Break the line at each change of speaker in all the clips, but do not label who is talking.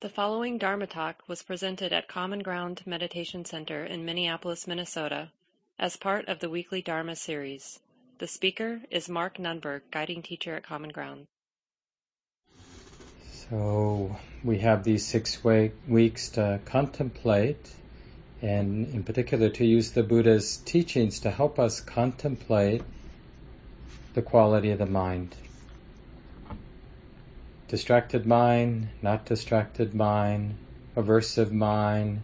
The following Dharma talk was presented at Common Ground Meditation Center in Minneapolis, Minnesota, as part of the weekly Dharma series. The speaker is Mark Nunberg, guiding teacher at Common Ground.
So we have these six weeks to contemplate, and in particular to use the Buddha's teachings to help us contemplate the quality of the mind distracted mind, not distracted mind, aversive mind,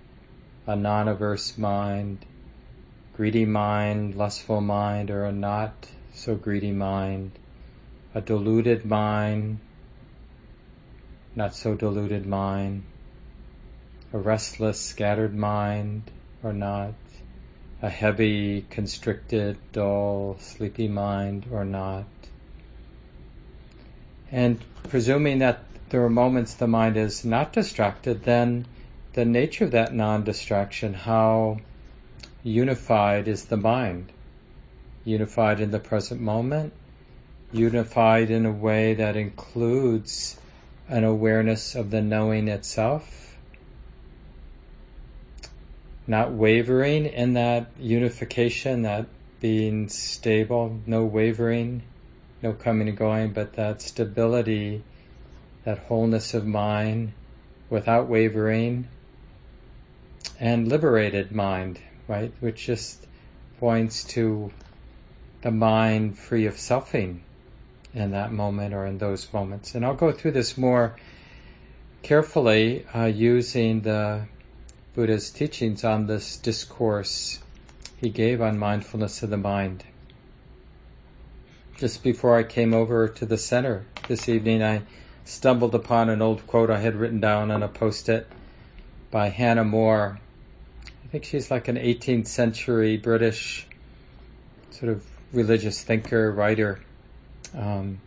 a non averse mind, greedy mind, lustful mind, or a not so greedy mind, a deluded mind, not so deluded mind, a restless, scattered mind, or not, a heavy, constricted, dull, sleepy mind, or not and presuming that there are moments the mind is not distracted, then the nature of that non distraction, how unified is the mind? Unified in the present moment, unified in a way that includes an awareness of the knowing itself, not wavering in that unification, that being stable, no wavering no coming and going, but that stability, that wholeness of mind without wavering, and liberated mind, right? Which just points to the mind free of selfing in that moment or in those moments. And I'll go through this more carefully uh, using the Buddha's teachings on this discourse he gave on mindfulness of the mind just before I came over to the center this evening, I stumbled upon an old quote I had written down on a post it by Hannah More. I think she's like an 18th century British sort of religious thinker, writer. Um,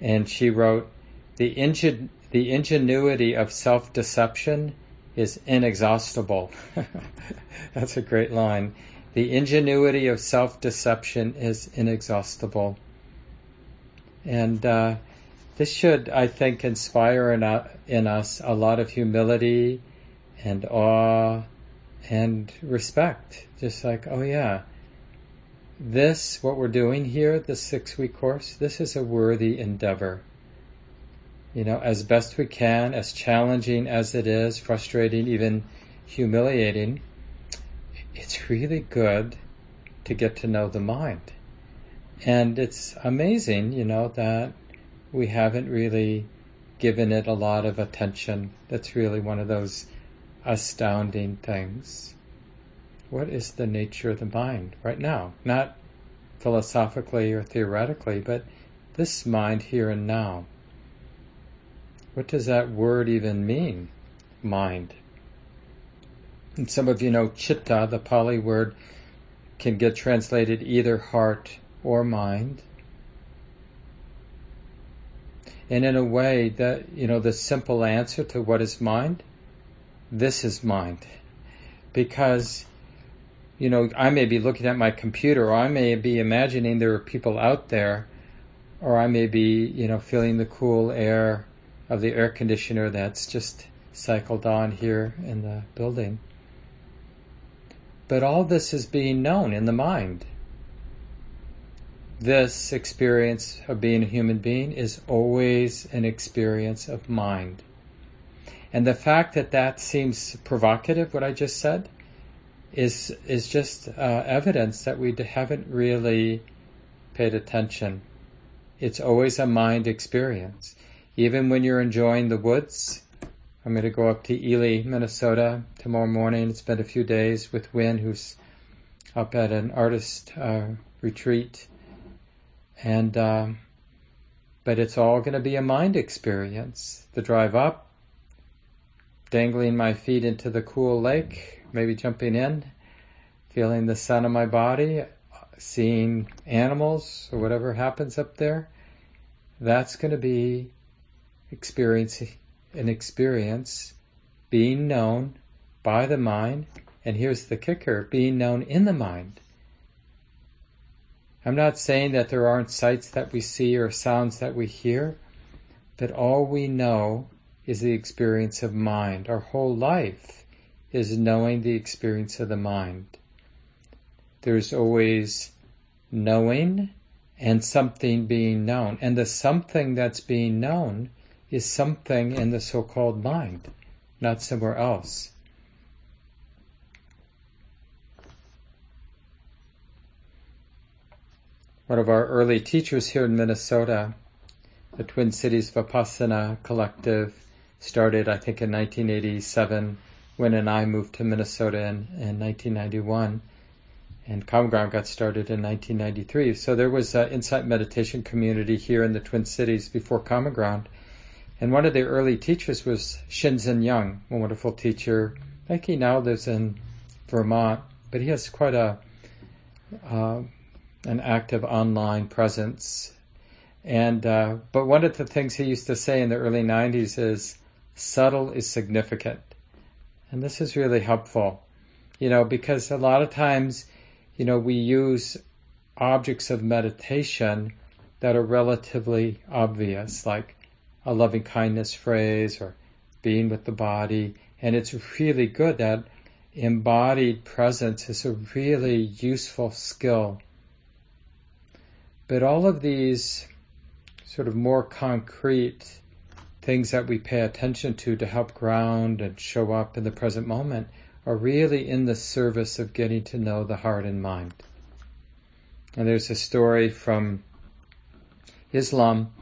and she wrote, the, ingen- the ingenuity of self deception is inexhaustible. That's a great line. The ingenuity of self deception is inexhaustible. And uh, this should, I think, inspire in, uh, in us a lot of humility and awe and respect. Just like, oh yeah, this, what we're doing here, this six week course, this is a worthy endeavor. You know, as best we can, as challenging as it is, frustrating, even humiliating, it's really good to get to know the mind. And it's amazing, you know, that we haven't really given it a lot of attention. That's really one of those astounding things. What is the nature of the mind right now? Not philosophically or theoretically, but this mind here and now. What does that word even mean? Mind. And some of you know chitta, the Pali word, can get translated either heart or mind. And in a way that, you know, the simple answer to what is mind, this is mind. Because, you know, I may be looking at my computer or I may be imagining there are people out there or I may be, you know, feeling the cool air of the air conditioner that's just cycled on here in the building. But all this is being known in the mind this experience of being a human being is always an experience of mind. And the fact that that seems provocative, what I just said, is is just uh, evidence that we haven't really paid attention. It's always a mind experience. Even when you're enjoying the woods, I'm going to go up to Ely, Minnesota tomorrow morning. And spend a few days with Win, who's up at an artist uh, retreat and, um, but it's all going to be a mind experience. The drive up, dangling my feet into the cool lake, maybe jumping in, feeling the sun on my body, seeing animals or whatever happens up there. That's going to be experiencing an experience being known by the mind. And here's the kicker being known in the mind. I'm not saying that there aren't sights that we see or sounds that we hear, but all we know is the experience of mind. Our whole life is knowing the experience of the mind. There's always knowing and something being known. And the something that's being known is something in the so-called mind, not somewhere else. One of our early teachers here in Minnesota, the Twin Cities Vipassana Collective, started, I think, in 1987 when and I moved to Minnesota in, in 1991 and Common Ground got started in 1993. So there was an insight meditation community here in the Twin Cities before Common Ground. And one of the early teachers was Shinzen Young, a wonderful teacher. I think he now lives in Vermont, but he has quite a uh, an active online presence. And uh, but one of the things he used to say in the early 90s is subtle is significant. And this is really helpful, you know, because a lot of times you know, we use objects of meditation that are relatively obvious, like a loving kindness phrase or being with the body. And it's really good that embodied presence is a really useful skill. But all of these sort of more concrete things that we pay attention to to help ground and show up in the present moment are really in the service of getting to know the heart and mind. And there's a story from Islam,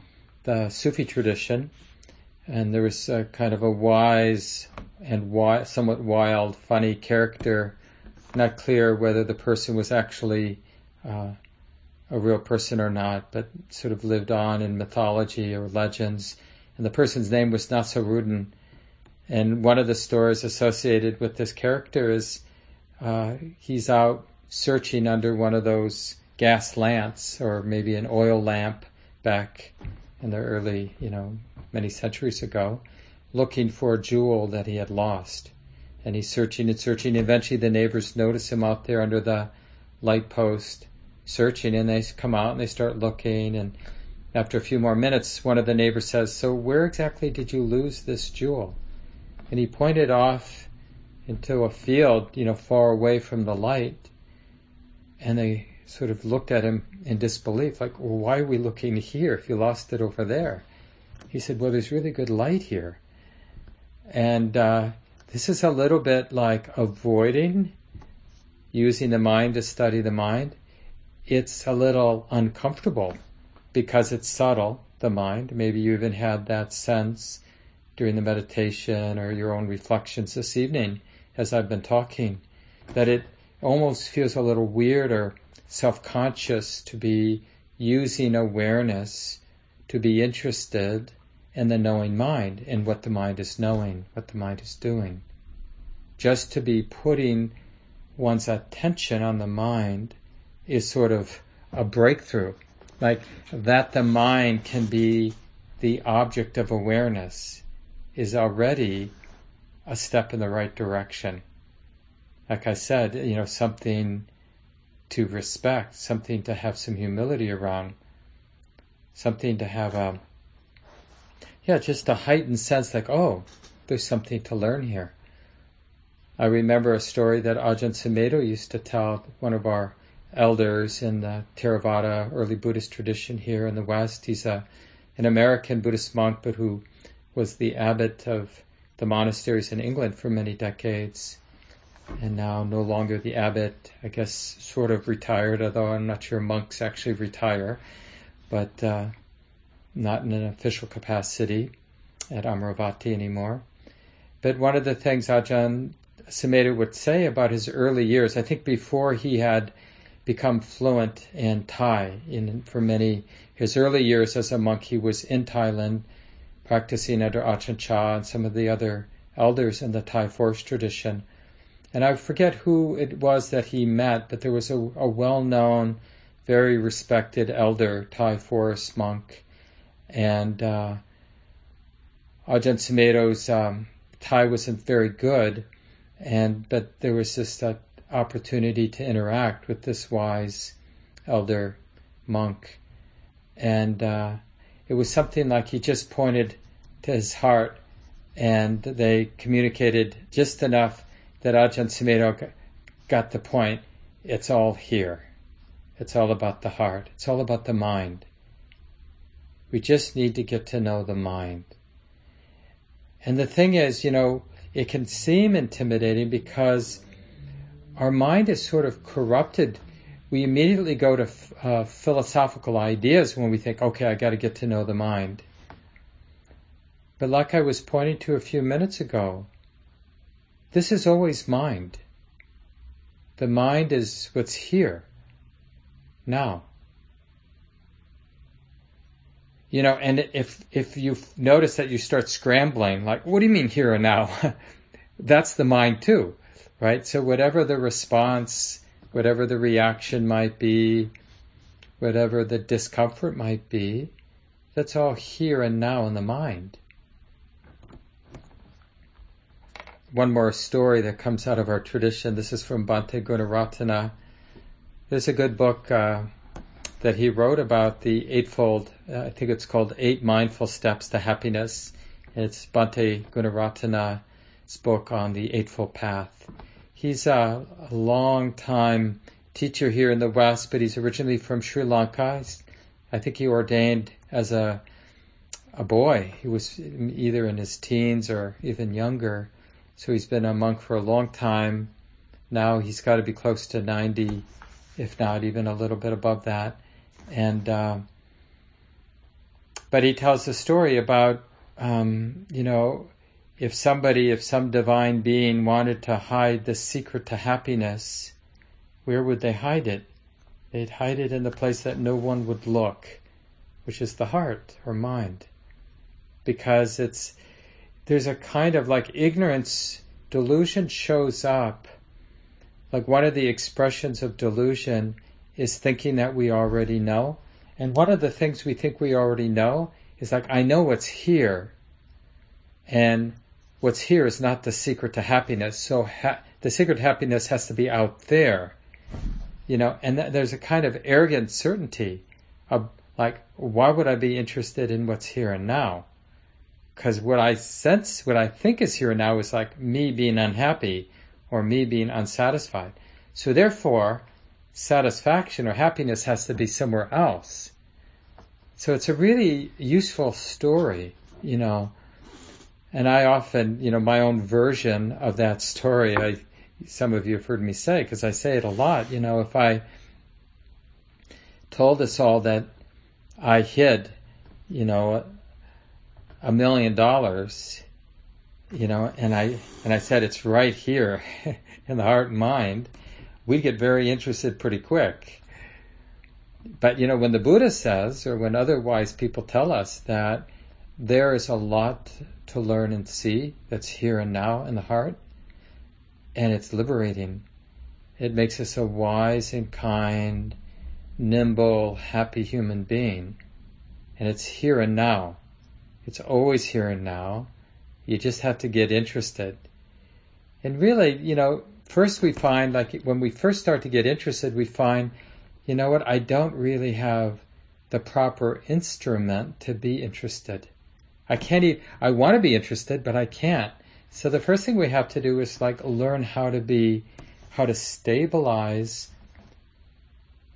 the Sufi tradition, and there was a kind of a wise and wild, somewhat wild, funny character. Not clear whether the person was actually uh, a real person or not, but sort of lived on in mythology or legends. And the person's name was Nasruddin, and one of the stories associated with this character is uh, he's out searching under one of those gas lamps or maybe an oil lamp back in the early, you know, many centuries ago, looking for a jewel that he had lost. And he's searching and searching. Eventually, the neighbors notice him out there under the light post searching, and they come out and they start looking. And after a few more minutes, one of the neighbors says, So, where exactly did you lose this jewel? and he pointed off into a field, you know, far away from the light. And they sort of looked at him in disbelief, like, well, why are we looking here if you lost it over there? He said, well, there's really good light here. And uh, this is a little bit like avoiding using the mind to study the mind. It's a little uncomfortable because it's subtle, the mind. Maybe you even had that sense during the meditation or your own reflections this evening as I've been talking, that it almost feels a little weird or self-conscious to be using awareness to be interested in the knowing mind and what the mind is knowing, what the mind is doing. Just to be putting one's attention on the mind is sort of a breakthrough. Like that the mind can be the object of awareness is already a step in the right direction. Like I said, you know, something to respect, something to have some humility around, something to have a, yeah, just a heightened sense like, oh, there's something to learn here. I remember a story that Ajahn Sumedho used to tell one of our elders in the Theravada early Buddhist tradition here in the West. He's a, an American Buddhist monk, but who was the abbot of the monasteries in England for many decades, and now no longer the abbot. I guess sort of retired, although I'm not sure monks actually retire, but uh, not in an official capacity at Amaravati anymore. But one of the things Ajahn Sumedho would say about his early years, I think before he had become fluent in Thai, in for many his early years as a monk, he was in Thailand practicing under Ajahn Chah and some of the other elders in the Thai forest tradition. And I forget who it was that he met, but there was a, a well-known, very respected elder, Thai forest monk. And uh, Ajahn Sumedho's um, Thai wasn't very good, and but there was just that opportunity to interact with this wise elder monk. And uh, it was something like he just pointed to his heart and they communicated just enough that Ajahn Sumedho got the point. It's all here. It's all about the heart. It's all about the mind. We just need to get to know the mind. And the thing is, you know, it can seem intimidating because our mind is sort of corrupted. We immediately go to uh, philosophical ideas when we think, okay, I got to get to know the mind. But like I was pointing to a few minutes ago, this is always mind. The mind is what's here, now. You know, and if if you notice that you start scrambling, like, what do you mean here and now? That's the mind too, right? So whatever the response, whatever the reaction might be, whatever the discomfort might be, that's all here and now in the mind. One more story that comes out of our tradition. This is from Bhante Gunaratana. There's a good book uh, that he wrote about the Eightfold, uh, I think it's called Eight Mindful Steps to Happiness. It's Bhante Gunaratana's book on the Eightfold Path. He's a, a long time teacher here in the West, but he's originally from Sri Lanka. He's, I think he ordained as a a boy. He was either in his teens or even younger. So he's been a monk for a long time. Now he's got to be close to 90, if not even a little bit above that. And uh, but he tells a story about um, you know if somebody, if some divine being wanted to hide the secret to happiness, where would they hide it? They'd hide it in the place that no one would look, which is the heart or mind, because it's there's a kind of like ignorance delusion shows up. Like one of the expressions of delusion is thinking that we already know. And one of the things we think we already know is like, I know what's here. And what's here is not the secret to happiness. So ha- the secret happiness has to be out there. You know, and th- there's a kind of arrogant certainty of like, why would I be interested in what's here and now? Because what I sense, what I think is here and now is like me being unhappy or me being unsatisfied. So therefore, satisfaction or happiness has to be somewhere else. So it's a really useful story, you know. And I often, you know, my own version of that story, I, some of you have heard me say, because I say it a lot, you know, if I told us all that I hid, you know, a million dollars, you know, and I, and I said it's right here in the heart and mind, we'd get very interested pretty quick. But you know, when the Buddha says, or when other wise people tell us that there is a lot to learn and see that's here and now in the heart, and it's liberating. It makes us a wise and kind, nimble, happy human being. And it's here and now. It's always here and now. You just have to get interested. And really, you know, first we find, like when we first start to get interested, we find, you know what, I don't really have the proper instrument to be interested. I can't even, I want to be interested, but I can't. So the first thing we have to do is like learn how to be, how to stabilize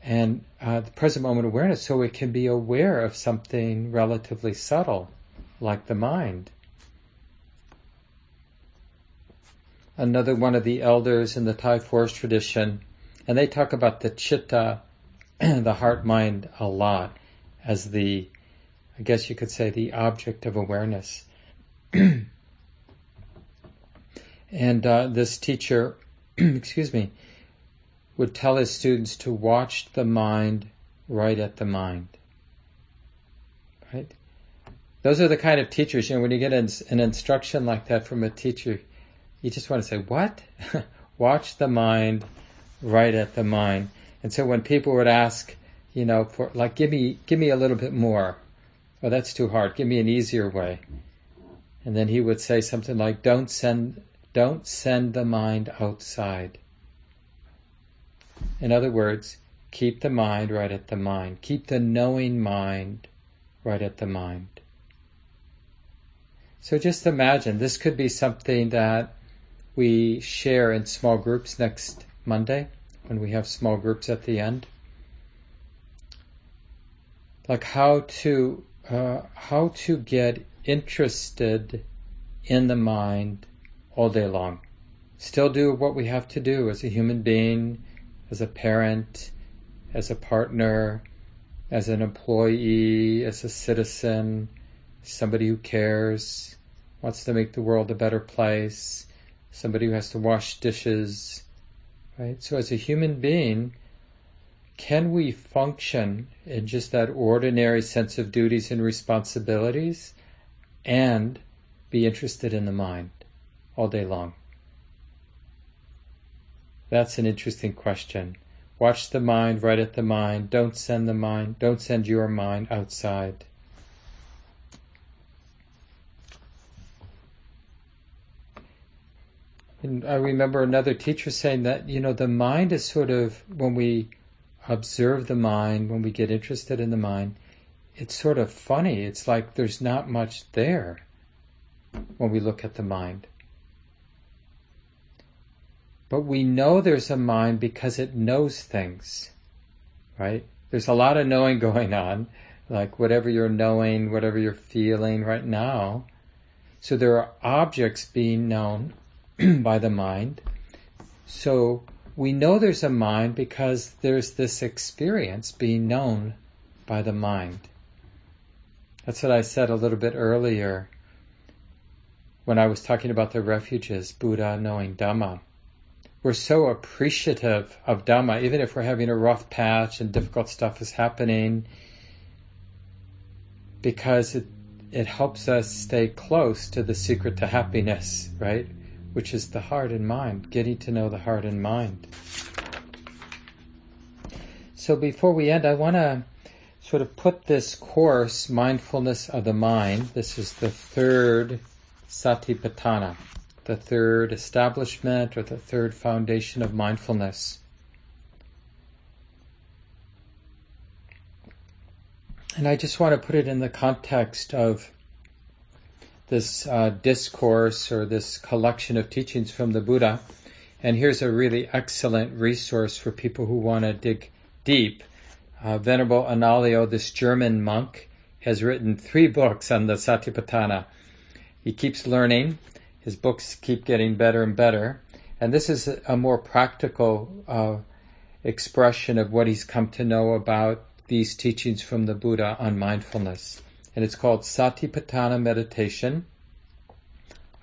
and uh, the present moment awareness so it can be aware of something relatively subtle like the mind. another one of the elders in the Thai forest tradition, and they talk about the chitta, the heart mind, a lot as the, I guess you could say, the object of awareness. and uh, this teacher, excuse me, would tell his students to watch the mind right at the mind. Right? Those are the kind of teachers, you know, when you get an, an instruction like that from a teacher, you just want to say, what? Watch the mind right at the mind. And so when people would ask, you know, for like, give me, give me a little bit more. Oh, that's too hard. Give me an easier way. And then he would say something like, don't send, don't send the mind outside. In other words, keep the mind right at the mind. Keep the knowing mind right at the mind. So just imagine this could be something that we share in small groups next Monday when we have small groups at the end. Like how to uh, how to get interested in the mind all day long. Still do what we have to do as a human being, as a parent, as a partner, as an employee, as a citizen, somebody who cares, wants to make the world a better place, somebody who has to wash dishes, right? So as a human being, can we function in just that ordinary sense of duties and responsibilities and be interested in the mind all day long? That's an interesting question. Watch the mind, right at the mind. Don't send the mind, don't send your mind outside. And I remember another teacher saying that, you know, the mind is sort of, when we observe the mind, when we get interested in the mind, it's sort of funny. It's like there's not much there when we look at the mind. But we know there's a mind because it knows things, right? There's a lot of knowing going on, like whatever you're knowing, whatever you're feeling right now. So there are objects being known by the mind. So we know there's a mind because there's this experience being known by the mind. That's what I said a little bit earlier when I was talking about the refuges, Buddha knowing Dhamma. We're so appreciative of Dhamma, even if we're having a rough patch and difficult stuff is happening, because it, it helps us stay close to the secret to happiness, right? Which is the heart and mind, getting to know the heart and mind. So before we end, I want to sort of put this course, Mindfulness of the Mind, this is the third Satipatthana, the third establishment or the third foundation of mindfulness. And I just want to put it in the context of this uh, discourse or this collection of teachings from the Buddha. And here's a really excellent resource for people who want to dig deep. Uh, Venerable Analayo, this German monk, has written three books on the Satipatthana. He keeps learning. His books keep getting better and better. And this is a more practical uh, expression of what he's come to know about these teachings from the Buddha on mindfulness and it's called Satipatthana Meditation,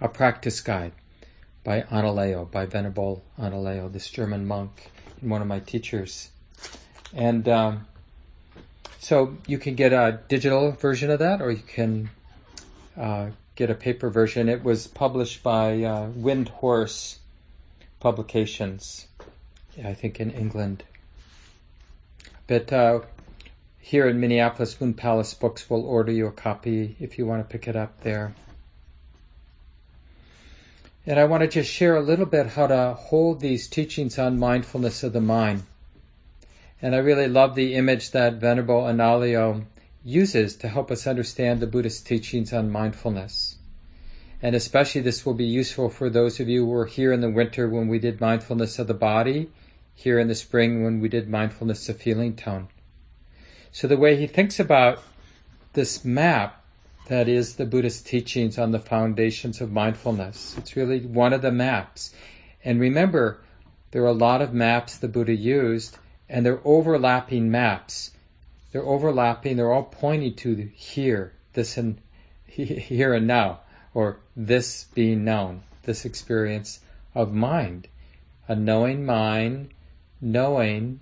a practice guide by Analayo, by Venerable Analayo, this German monk and one of my teachers. And um, so you can get a digital version of that, or you can uh, get a paper version. It was published by uh, Windhorse Publications, I think in England. But uh, here in Minneapolis, Moon Palace Books will order you a copy if you want to pick it up there. And I want to just share a little bit how to hold these teachings on mindfulness of the mind. And I really love the image that Venerable Analayo uses to help us understand the Buddhist teachings on mindfulness. And especially this will be useful for those of you who were here in the winter when we did mindfulness of the body, here in the spring when we did mindfulness of feeling tone. So the way he thinks about this map that is the Buddhist teachings on the foundations of mindfulness, it's really one of the maps. And remember, there are a lot of maps the Buddha used, and they're overlapping maps. They're overlapping, they're all pointing to here, this and here and now, or this being known, this experience of mind. A knowing mind, knowing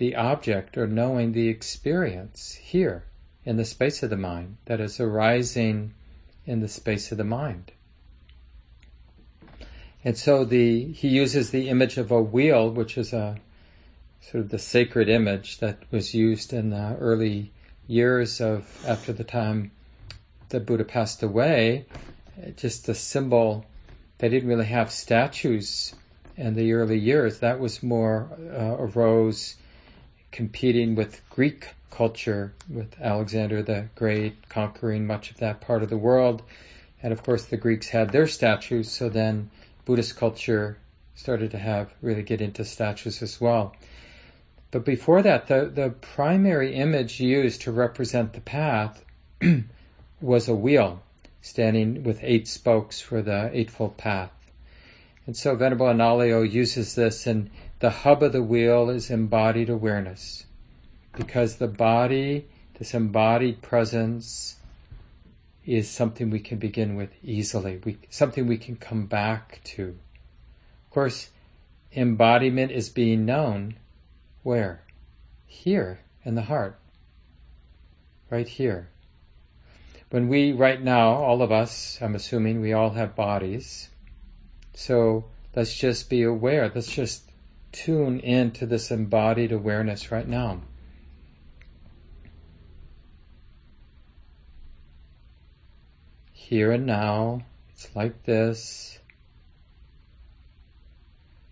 the object or knowing the experience here in the space of the mind that is arising in the space of the mind. And so the he uses the image of a wheel, which is a sort of the sacred image that was used in the early years of after the time the Buddha passed away. Just a symbol. They didn't really have statues in the early years. That was more uh, arose competing with Greek culture, with Alexander the Great conquering much of that part of the world. And of course, the Greeks had their statues, so then Buddhist culture started to have really get into statues as well. But before that, the, the primary image used to represent the path was a wheel standing with eight spokes for the Eightfold Path. And so Venerable Analayo uses this, and the hub of the wheel is embodied awareness. Because the body, this embodied presence, is something we can begin with easily, we, something we can come back to. Of course, embodiment is being known where? Here in the heart. Right here. When we, right now, all of us, I'm assuming we all have bodies. So let's just be aware. Let's just tune into this embodied awareness right now. Here and now, it's like this.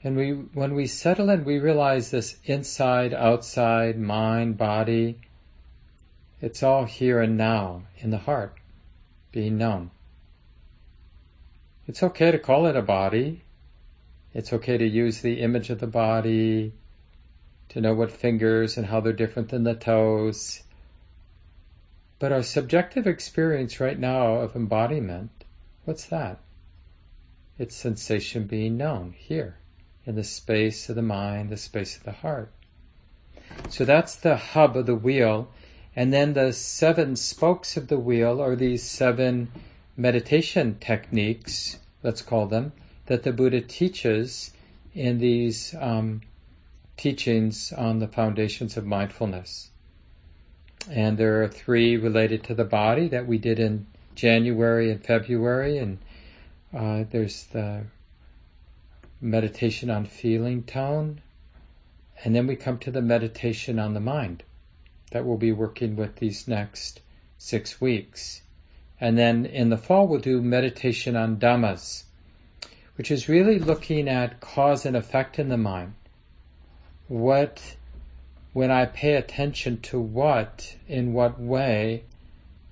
And we, when we settle in, we realize this inside, outside, mind, body, it's all here and now in the heart, being known. It's okay to call it a body. It's okay to use the image of the body, to know what fingers and how they're different than the toes. But our subjective experience right now of embodiment, what's that? It's sensation being known here in the space of the mind, the space of the heart. So that's the hub of the wheel. And then the seven spokes of the wheel are these seven meditation techniques, let's call them, that the Buddha teaches in these um, teachings on the foundations of mindfulness. And there are three related to the body that we did in January and February, and uh, there's the meditation on feeling tone, and then we come to the meditation on the mind that we'll be working with these next six weeks. And then in the fall, we'll do meditation on dhammas, which is really looking at cause and effect in the mind. What, when I pay attention to what, in what way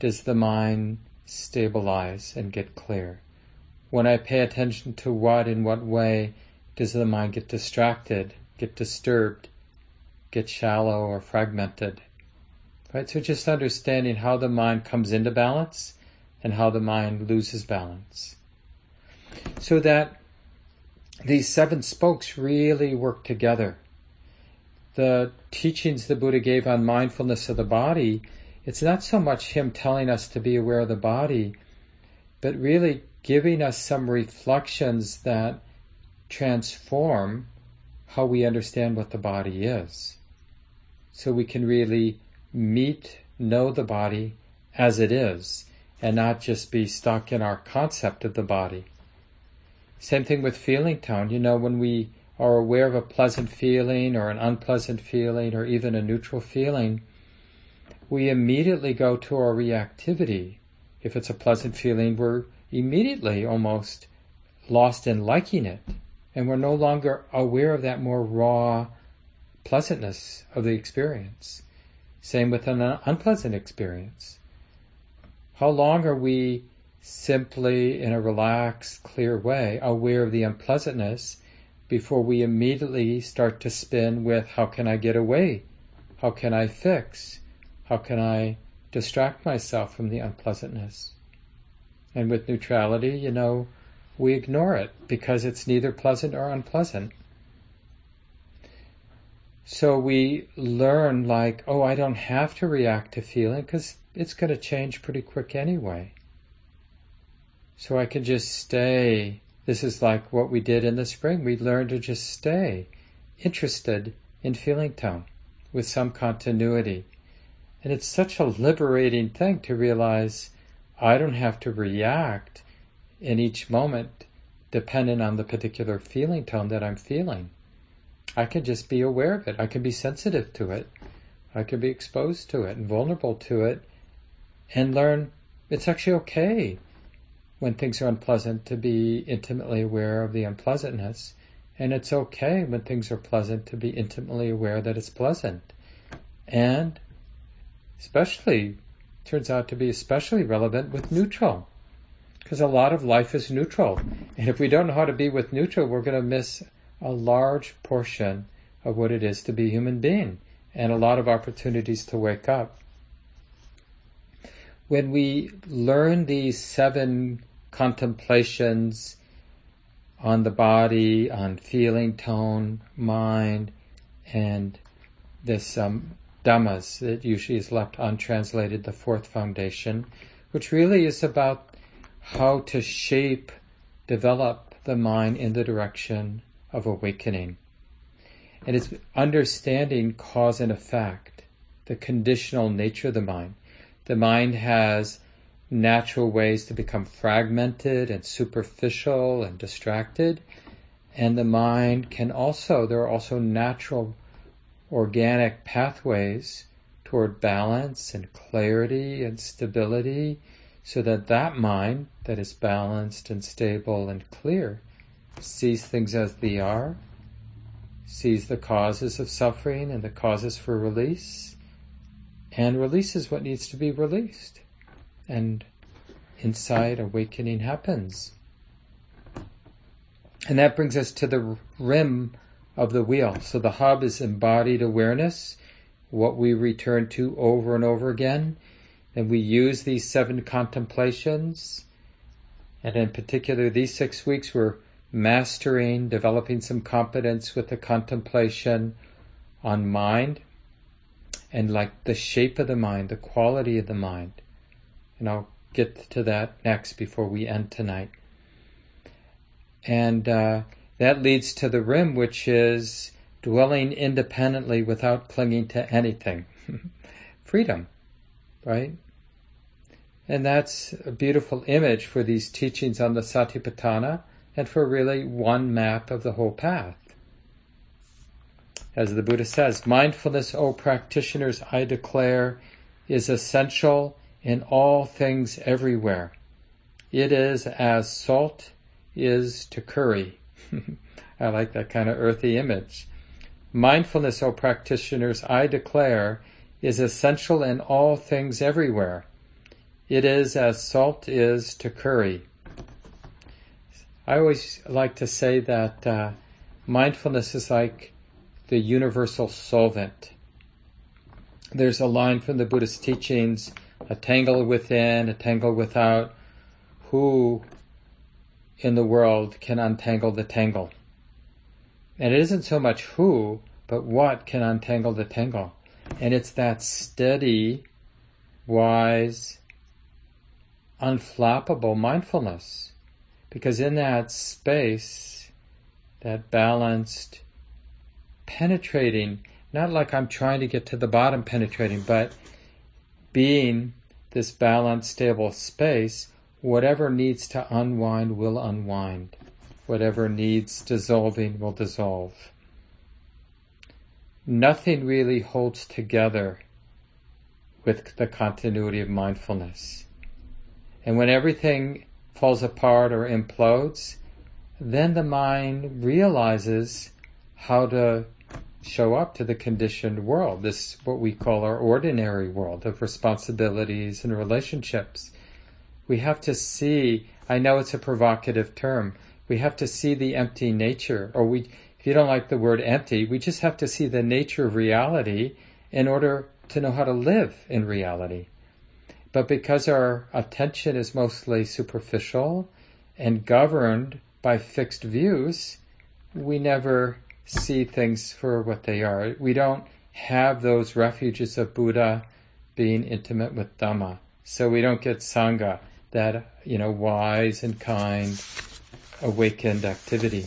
does the mind stabilize and get clear? When I pay attention to what, in what way does the mind get distracted, get disturbed, get shallow or fragmented? Right? So just understanding how the mind comes into balance and how the mind loses balance. So that these seven spokes really work together. The teachings the Buddha gave on mindfulness of the body, it's not so much him telling us to be aware of the body, but really giving us some reflections that transform how we understand what the body is. So we can really meet, know the body as it is, and not just be stuck in our concept of the body. Same thing with feeling tone. You know, when we are aware of a pleasant feeling or an unpleasant feeling or even a neutral feeling, we immediately go to our reactivity. If it's a pleasant feeling, we're immediately almost lost in liking it. And we're no longer aware of that more raw pleasantness of the experience. Same with an unpleasant experience. How long are we simply, in a relaxed, clear way, aware of the unpleasantness before we immediately start to spin with how can I get away? How can I fix? How can I distract myself from the unpleasantness? And with neutrality, you know, we ignore it because it's neither pleasant or unpleasant. So we learn like, oh, I don't have to react to feeling because it's going to change pretty quick anyway. So I can just stay. This is like what we did in the spring. We learned to just stay interested in feeling tone with some continuity. And it's such a liberating thing to realize I don't have to react in each moment dependent on the particular feeling tone that I'm feeling. I can just be aware of it. I can be sensitive to it. I can be exposed to it and vulnerable to it and learn it's actually okay when things are unpleasant to be intimately aware of the unpleasantness. And it's okay when things are pleasant to be intimately aware that it's pleasant. And especially turns out to be especially relevant with neutral. Because a lot of life is neutral. And if we don't know how to be with neutral, we're going to miss a large portion of what it is to be a human being and a lot of opportunities to wake up. When we learn these seven contemplations on the body, on feeling, tone, mind, and this um, Dhammas that usually is left untranslated, the fourth foundation, which really is about how to shape, develop the mind in the direction of awakening. And it's understanding cause and effect, the conditional nature of the mind. The mind has natural ways to become fragmented and superficial and distracted. And the mind can also, there are also natural organic pathways toward balance and clarity and stability so that that mind that is balanced and stable and clear sees things as they are, sees the causes of suffering and the causes for release, and releases what needs to be released and inside awakening happens. And that brings us to the rim of the wheel. So the hub is embodied awareness, what we return to over and over again. And we use these seven contemplations. And in particular, these six weeks, we're mastering, developing some competence with the contemplation on mind and like the shape of the mind, the quality of the mind. And I'll get to that next before we end tonight. And uh, that leads to the rim, which is dwelling independently without clinging to anything. Freedom, right? And that's a beautiful image for these teachings on the Satipatthana and for really one map of the whole path. As the Buddha says, mindfulness, O practitioners, I declare, is essential in all things everywhere. It is as salt is to curry. I like that kind of earthy image. Mindfulness, O practitioners, I declare, is essential in all things everywhere. It is as salt is to curry. I always like to say that uh, mindfulness is like the universal solvent. There's a line from the Buddhist teachings a tangle within, a tangle without. Who in the world can untangle the tangle? And it isn't so much who, but what can untangle the tangle. And it's that steady, wise, unflappable mindfulness. Because in that space, that balanced, penetrating, not like I'm trying to get to the bottom penetrating, but being this balanced, stable space, whatever needs to unwind will unwind. Whatever needs dissolving will dissolve. Nothing really holds together with the continuity of mindfulness. And when everything falls apart or implodes, then the mind realizes how to show up to the conditioned world, this what we call our ordinary world of responsibilities and relationships. We have to see, I know it's a provocative term, we have to see the empty nature, or we, if you don't like the word empty, we just have to see the nature of reality in order to know how to live in reality. But because our attention is mostly superficial and governed by fixed views, we never see things for what they are. We don't have those refuges of Buddha being intimate with Dhamma. So we don't get Sangha, that, you know, wise and kind, awakened activity.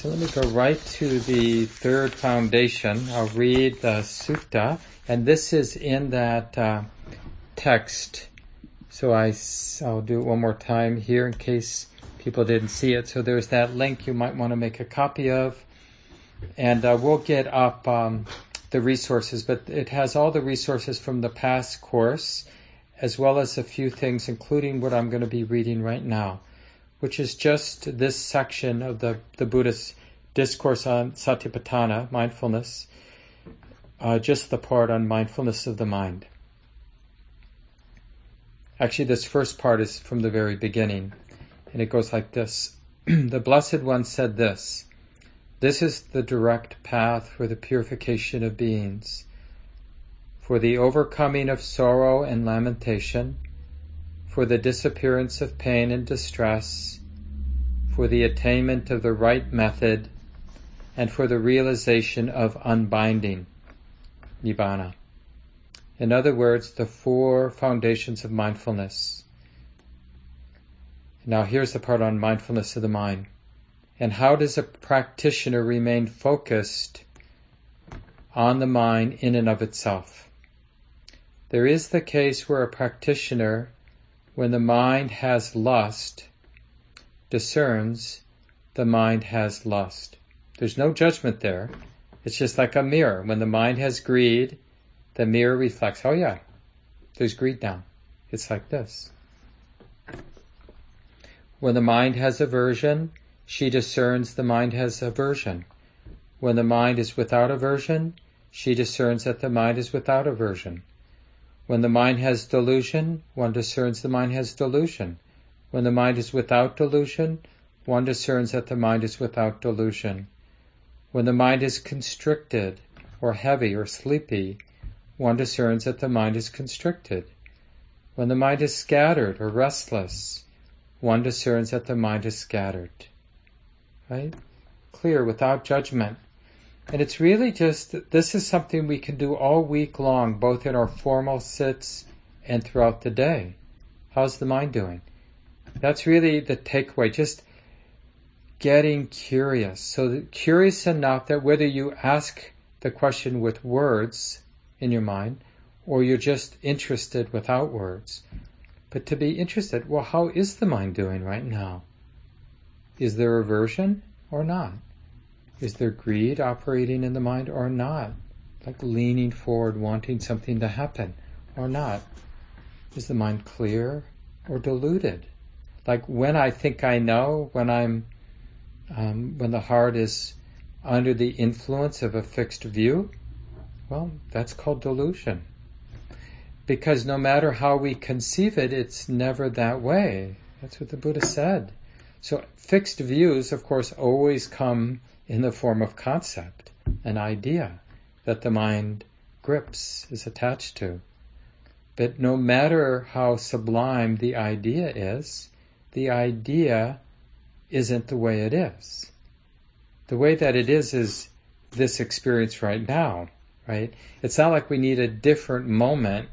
So let me go right to the third foundation. I'll read the sutta, and this is in that uh, text. So I, I'll do it one more time here in case people didn't see it. So there's that link you might want to make a copy of. And uh, we'll get up um, the resources, but it has all the resources from the past course, as well as a few things, including what I'm going to be reading right now, which is just this section of the, the Buddhist discourse on Satipatthana, mindfulness, uh, just the part on mindfulness of the mind. Actually, this first part is from the very beginning, and it goes like this. the Blessed One said this This is the direct path for the purification of beings, for the overcoming of sorrow and lamentation, for the disappearance of pain and distress, for the attainment of the right method, and for the realization of unbinding, nibbana. In other words, the four foundations of mindfulness. Now here's the part on mindfulness of the mind. And how does a practitioner remain focused on the mind in and of itself? There is the case where a practitioner, when the mind has lust, discerns the mind has lust. There's no judgment there. It's just like a mirror. When the mind has greed, the mirror reflects, oh yeah, there's greed now. It's like this. When the mind has aversion, she discerns the mind has aversion. When the mind is without aversion, she discerns that the mind is without aversion. When the mind has delusion, one discerns the mind has delusion. When the mind is without delusion, one discerns that the mind is without delusion. When the mind is constricted, or heavy, or sleepy, one discerns that the mind is constricted. When the mind is scattered or restless, one discerns that the mind is scattered. Right? Clear, without judgment. And it's really just, this is something we can do all week long, both in our formal sits and throughout the day. How's the mind doing? That's really the takeaway, just getting curious. So curious enough that whether you ask the question with words in your mind, or you're just interested without words. But to be interested, well, how is the mind doing right now? Is there aversion or not? Is there greed operating in the mind or not? Like leaning forward, wanting something to happen or not? Is the mind clear or deluded? Like when I think I know, when I'm, um, when the heart is under the influence of a fixed view, well, that's called delusion. Because no matter how we conceive it, it's never that way. That's what the Buddha said. So fixed views, of course, always come in the form of concept, an idea that the mind grips, is attached to. But no matter how sublime the idea is, the idea isn't the way it is. The way that it is is this experience right now right? It's not like we need a different moment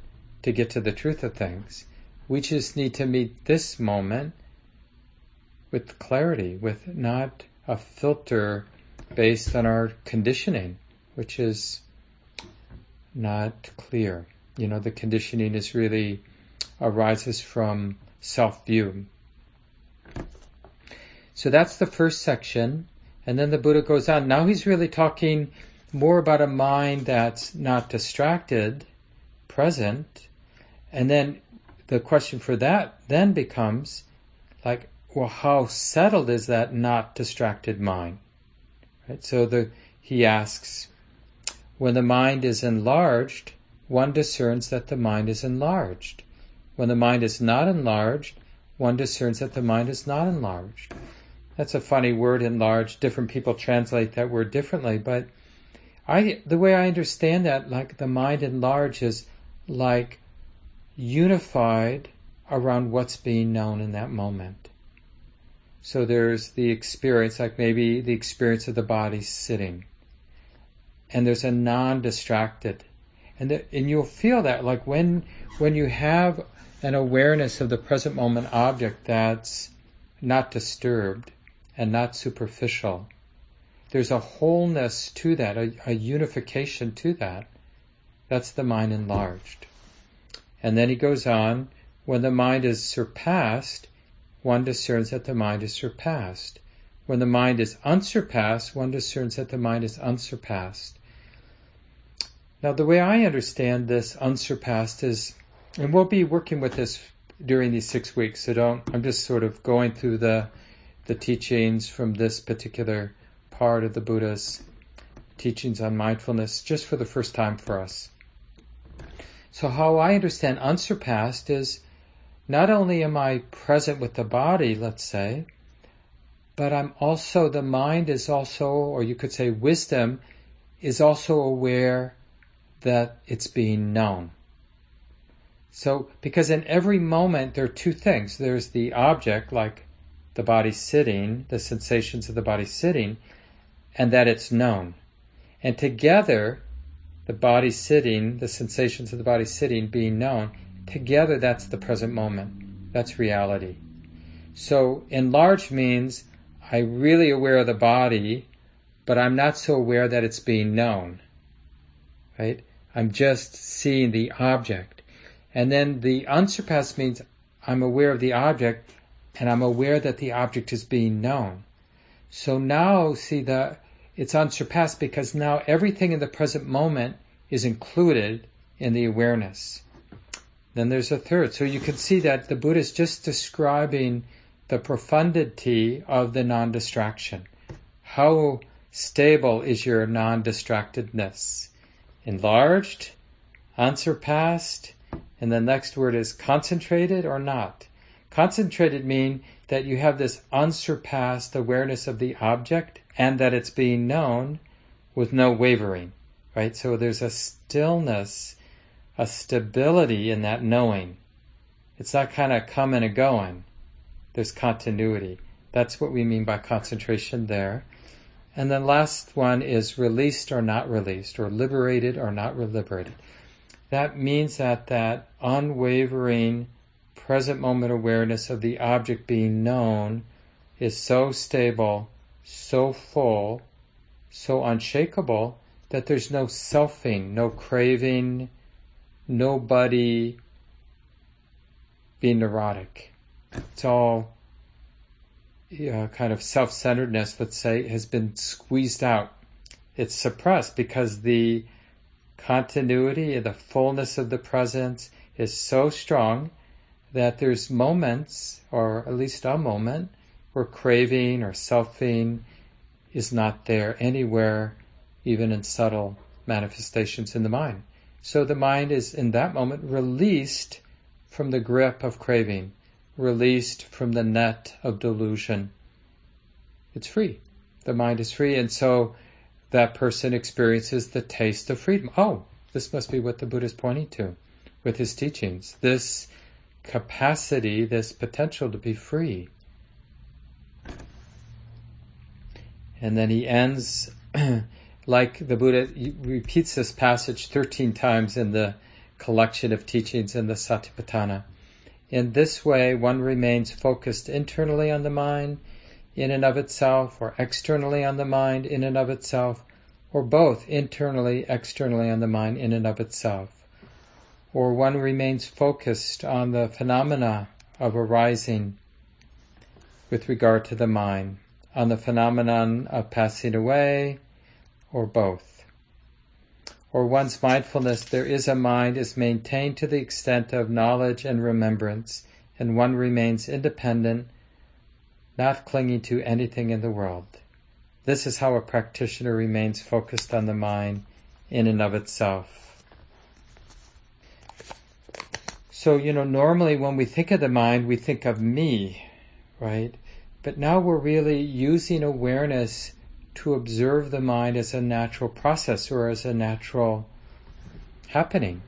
to get to the truth of things. We just need to meet this moment with clarity, with not a filter based on our conditioning, which is not clear. You know, the conditioning is really arises from self view. So that's the first section. And then the Buddha goes on. Now he's really talking more about a mind that's not distracted, present, and then the question for that then becomes like, well, how settled is that not distracted mind? Right? So the he asks, when the mind is enlarged, one discerns that the mind is enlarged. When the mind is not enlarged, one discerns that the mind is not enlarged. That's a funny word, enlarged. Different people translate that word differently, but I the way I understand that, like the mind in large is like unified around what's being known in that moment. So there's the experience, like maybe the experience of the body sitting, and there's a non-distracted, and the, and you'll feel that like when when you have an awareness of the present moment object that's not disturbed and not superficial there's a wholeness to that, a, a unification to that. That's the mind enlarged. And then he goes on, when the mind is surpassed, one discerns that the mind is surpassed. When the mind is unsurpassed, one discerns that the mind is unsurpassed. Now, the way I understand this unsurpassed is, and we'll be working with this during these six weeks, so don't, I'm just sort of going through the, the teachings from this particular part of the Buddha's teachings on mindfulness just for the first time for us. So how I understand unsurpassed is not only am I present with the body, let's say, but I'm also, the mind is also, or you could say wisdom, is also aware that it's being known. So, because in every moment there are two things. There's the object, like the body sitting, the sensations of the body sitting, and that it's known. And together, the body sitting, the sensations of the body sitting being known, together that's the present moment. That's reality. So enlarged means I'm really aware of the body, but I'm not so aware that it's being known. Right? I'm just seeing the object. And then the unsurpassed means I'm aware of the object and I'm aware that the object is being known. So now see the it's unsurpassed because now everything in the present moment is included in the awareness. Then there's a third. So you can see that the Buddha is just describing the profundity of the non-distraction. How stable is your non-distractedness? Enlarged, unsurpassed, and the next word is concentrated or not. Concentrated mean that you have this unsurpassed awareness of the object and that it's being known with no wavering, right? So there's a stillness, a stability in that knowing. It's not kind of coming and going. There's continuity. That's what we mean by concentration there. And then last one is released or not released, or liberated or not liberated. That means that that unwavering present moment awareness of the object being known is so stable so full, so unshakable that there's no selfing, no craving, nobody being neurotic. It's all kind of self-centeredness, let's say, has been squeezed out. It's suppressed because the continuity, and the fullness of the presence is so strong that there's moments, or at least a moment, or craving or selfing is not there anywhere, even in subtle manifestations in the mind. So the mind is in that moment released from the grip of craving, released from the net of delusion. It's free. The mind is free. And so that person experiences the taste of freedom. Oh, this must be what the Buddha is pointing to with his teachings. This capacity, this potential to be free. And then he ends like the Buddha repeats this passage 13 times in the collection of teachings in the Satipatthana. In this way, one remains focused internally on the mind in and of itself, or externally on the mind in and of itself, or both internally, externally on the mind in and of itself. Or one remains focused on the phenomena of arising with regard to the mind on the phenomenon of passing away, or both. Or one's mindfulness, there is a mind, is maintained to the extent of knowledge and remembrance, and one remains independent, not clinging to anything in the world. This is how a practitioner remains focused on the mind in and of itself. So, you know, normally when we think of the mind, we think of me, right? But now we're really using awareness to observe the mind as a natural process or as a natural happening.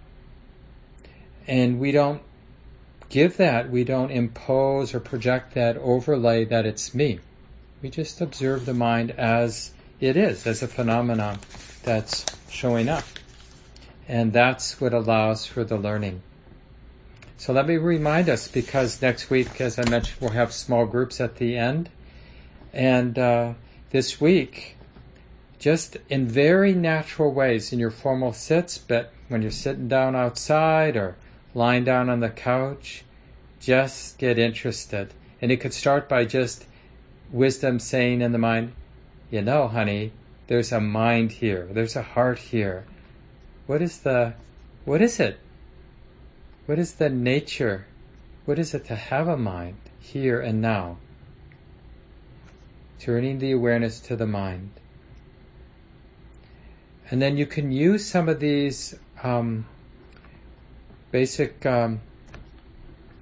And we don't give that, we don't impose or project that overlay that it's me. We just observe the mind as it is, as a phenomenon that's showing up. And that's what allows for the learning. So let me remind us because next week, as I mentioned, we'll have small groups at the end. And uh, this week, just in very natural ways in your formal sits, but when you're sitting down outside or lying down on the couch, just get interested. And it could start by just wisdom saying in the mind, you know, honey, there's a mind here, there's a heart here. What is the, what is it? What is the nature? What is it to have a mind here and now? Turning the awareness to the mind. And then you can use some of these um, basic um,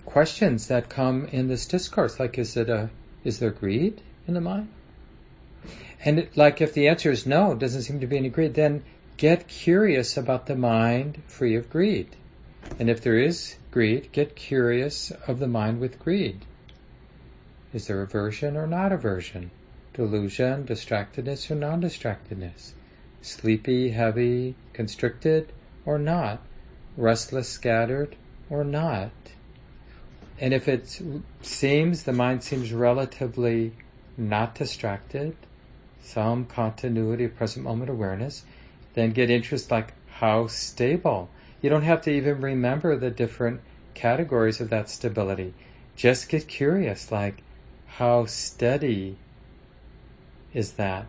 questions that come in this discourse, like is it a is there greed in the mind? And it, like if the answer is no, doesn't seem to be any greed, then get curious about the mind free of greed. And if there is greed, get curious of the mind with greed. Is there aversion or not aversion? Delusion, distractedness or non distractedness? Sleepy, heavy, constricted or not? Restless, scattered or not? And if it seems, the mind seems relatively not distracted, some continuity of present moment awareness, then get interest like how stable. You don't have to even remember the different categories of that stability. Just get curious like how steady is that?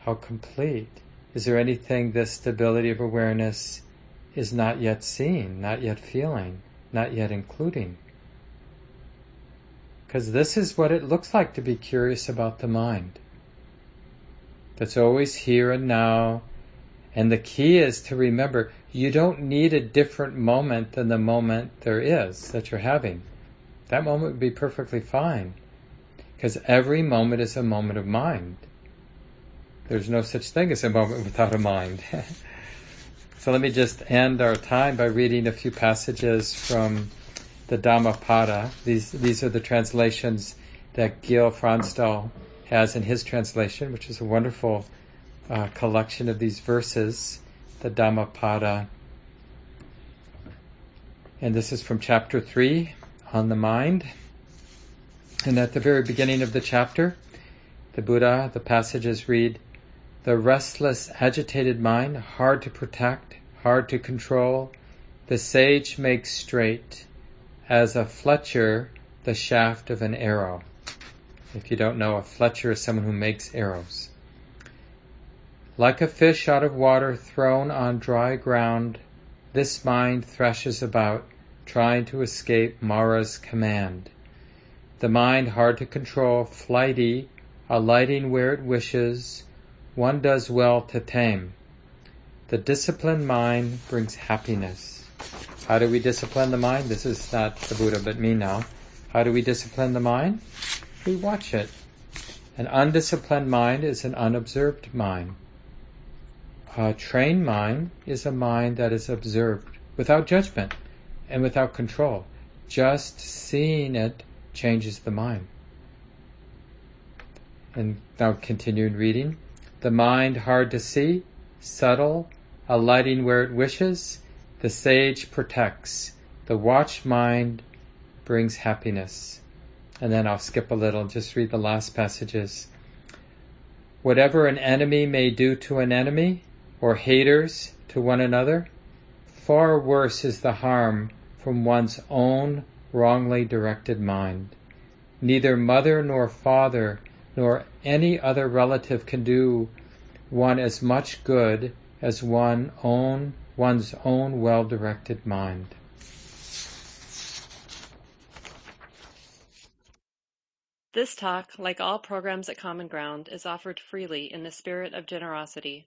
How complete? Is there anything this stability of awareness is not yet seeing, not yet feeling, not yet including? Because this is what it looks like to be curious about the mind. That's always here and now. And the key is to remember you don't need a different moment than the moment there is that you're having. That moment would be perfectly fine. Because every moment is a moment of mind. There's no such thing as a moment without a mind. so let me just end our time by reading a few passages from the Dhammapada. These, these are the translations that Gil Fronsdal has in his translation, which is a wonderful uh, collection of these verses, the Dhammapada. And this is from chapter 3 on the mind. And at the very beginning of the chapter, the Buddha, the passages read, The restless, agitated mind, hard to protect, hard to control, the sage makes straight, as a fletcher the shaft of an arrow. If you don't know, a fletcher is someone who makes arrows. Like a fish out of water thrown on dry ground, this mind threshes about, trying to escape Mara's command. The mind hard to control, flighty, alighting where it wishes, one does well to tame. The disciplined mind brings happiness. How do we discipline the mind? This is not the Buddha, but me now. How do we discipline the mind? we watch it. An undisciplined mind is an unobserved mind. A trained mind is a mind that is observed without judgment and without control. Just seeing it changes the mind. And now continuing reading. The mind hard to see, subtle, alighting where it wishes, the sage protects. The watch mind brings happiness and then I'll skip a little, just read the last passages. Whatever an enemy may do to an enemy, or haters to one another, far worse is the harm from one's own wrongly directed mind. Neither mother nor father nor any other relative can do one as much good as one own one's own well-directed mind.
This talk, like all programs at Common Ground, is offered freely in the spirit of generosity.